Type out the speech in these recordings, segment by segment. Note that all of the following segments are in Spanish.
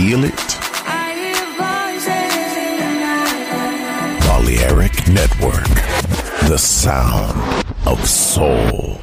Feel it? Balearic Network, the sound of soul.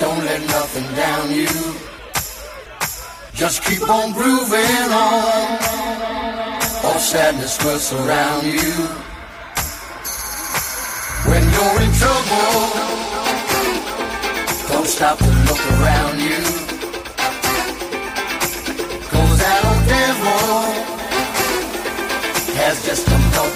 Let nothing down you. Just keep on grooving on. All sadness will surround you. When you're in trouble, don't stop to look around you. Cause that old devil has just come up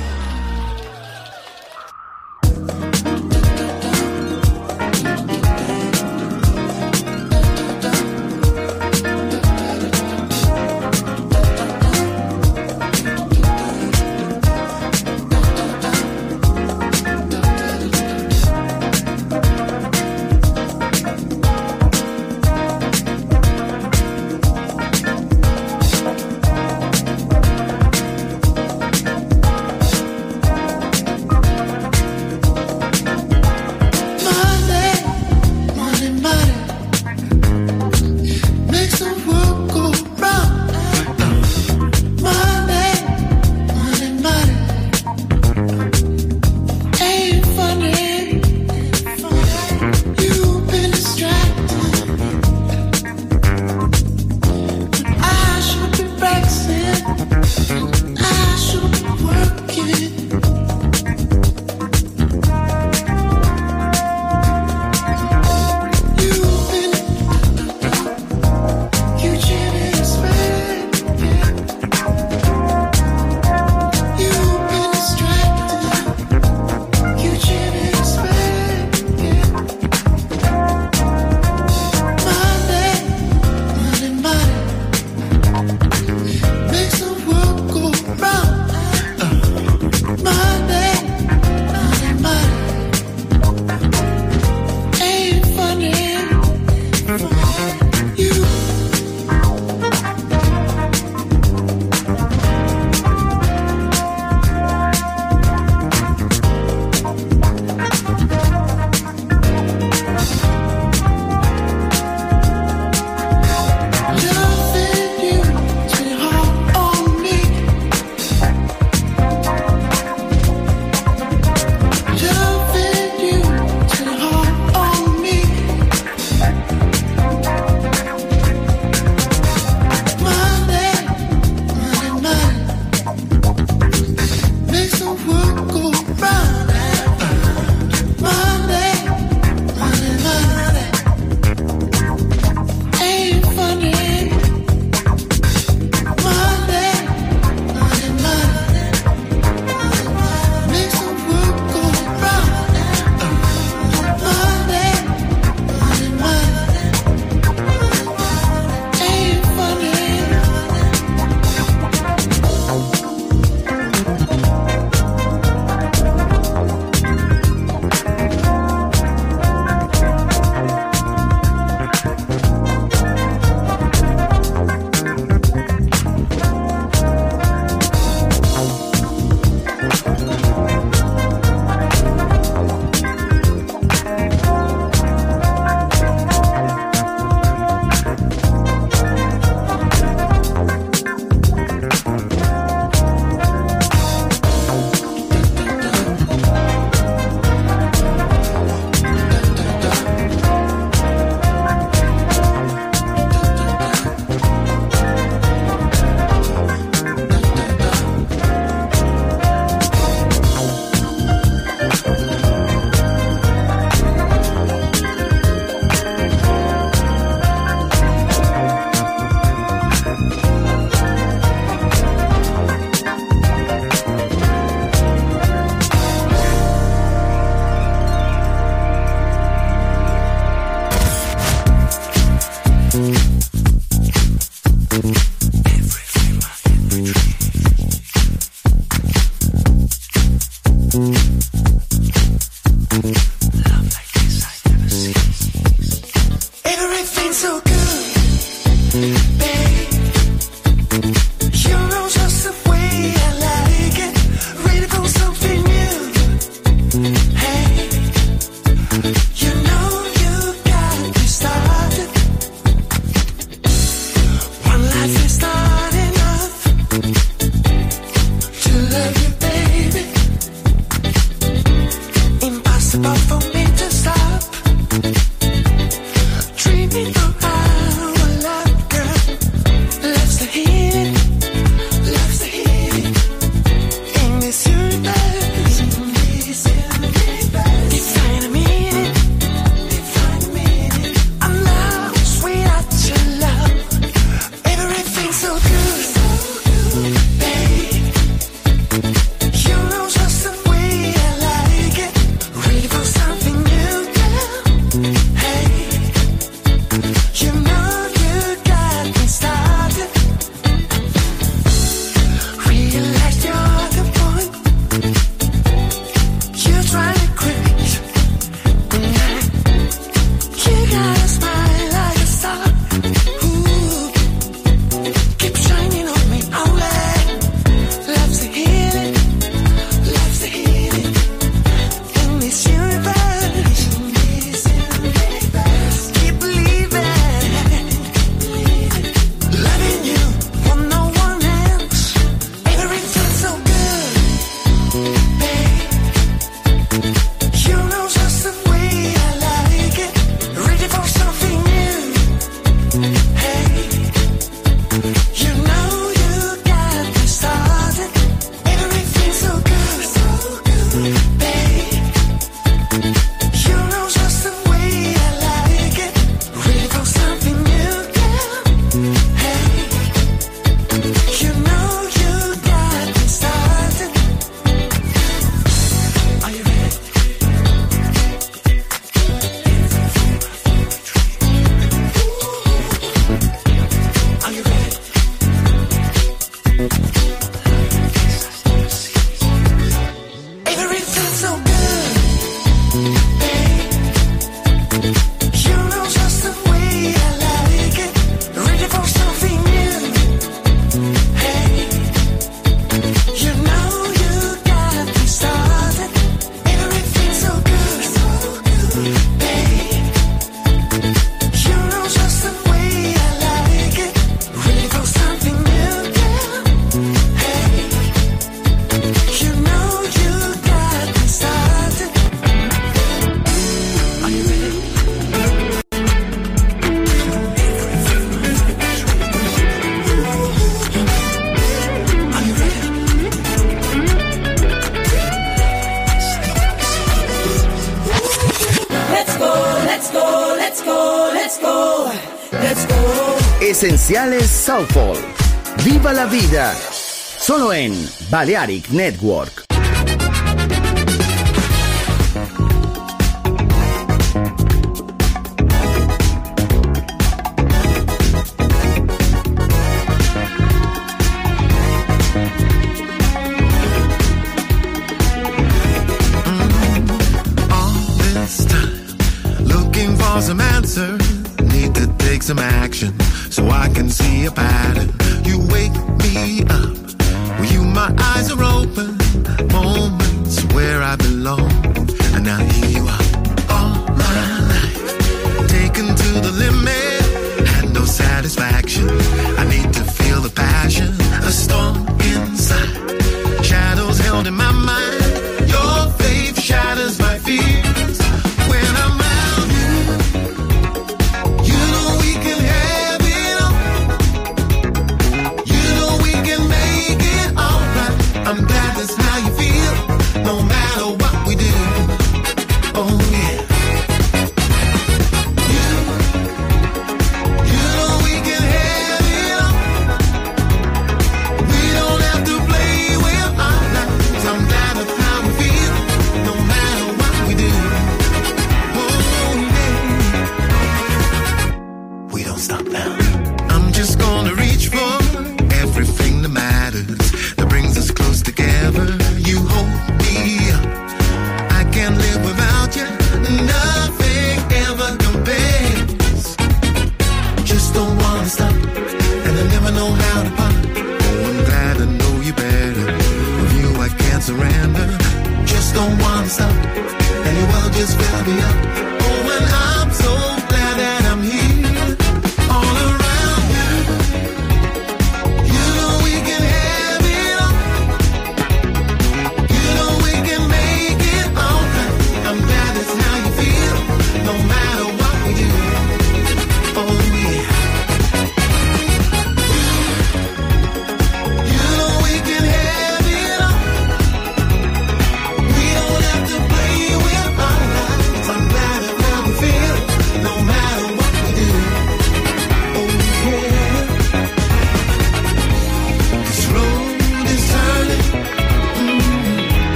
Balearic Network.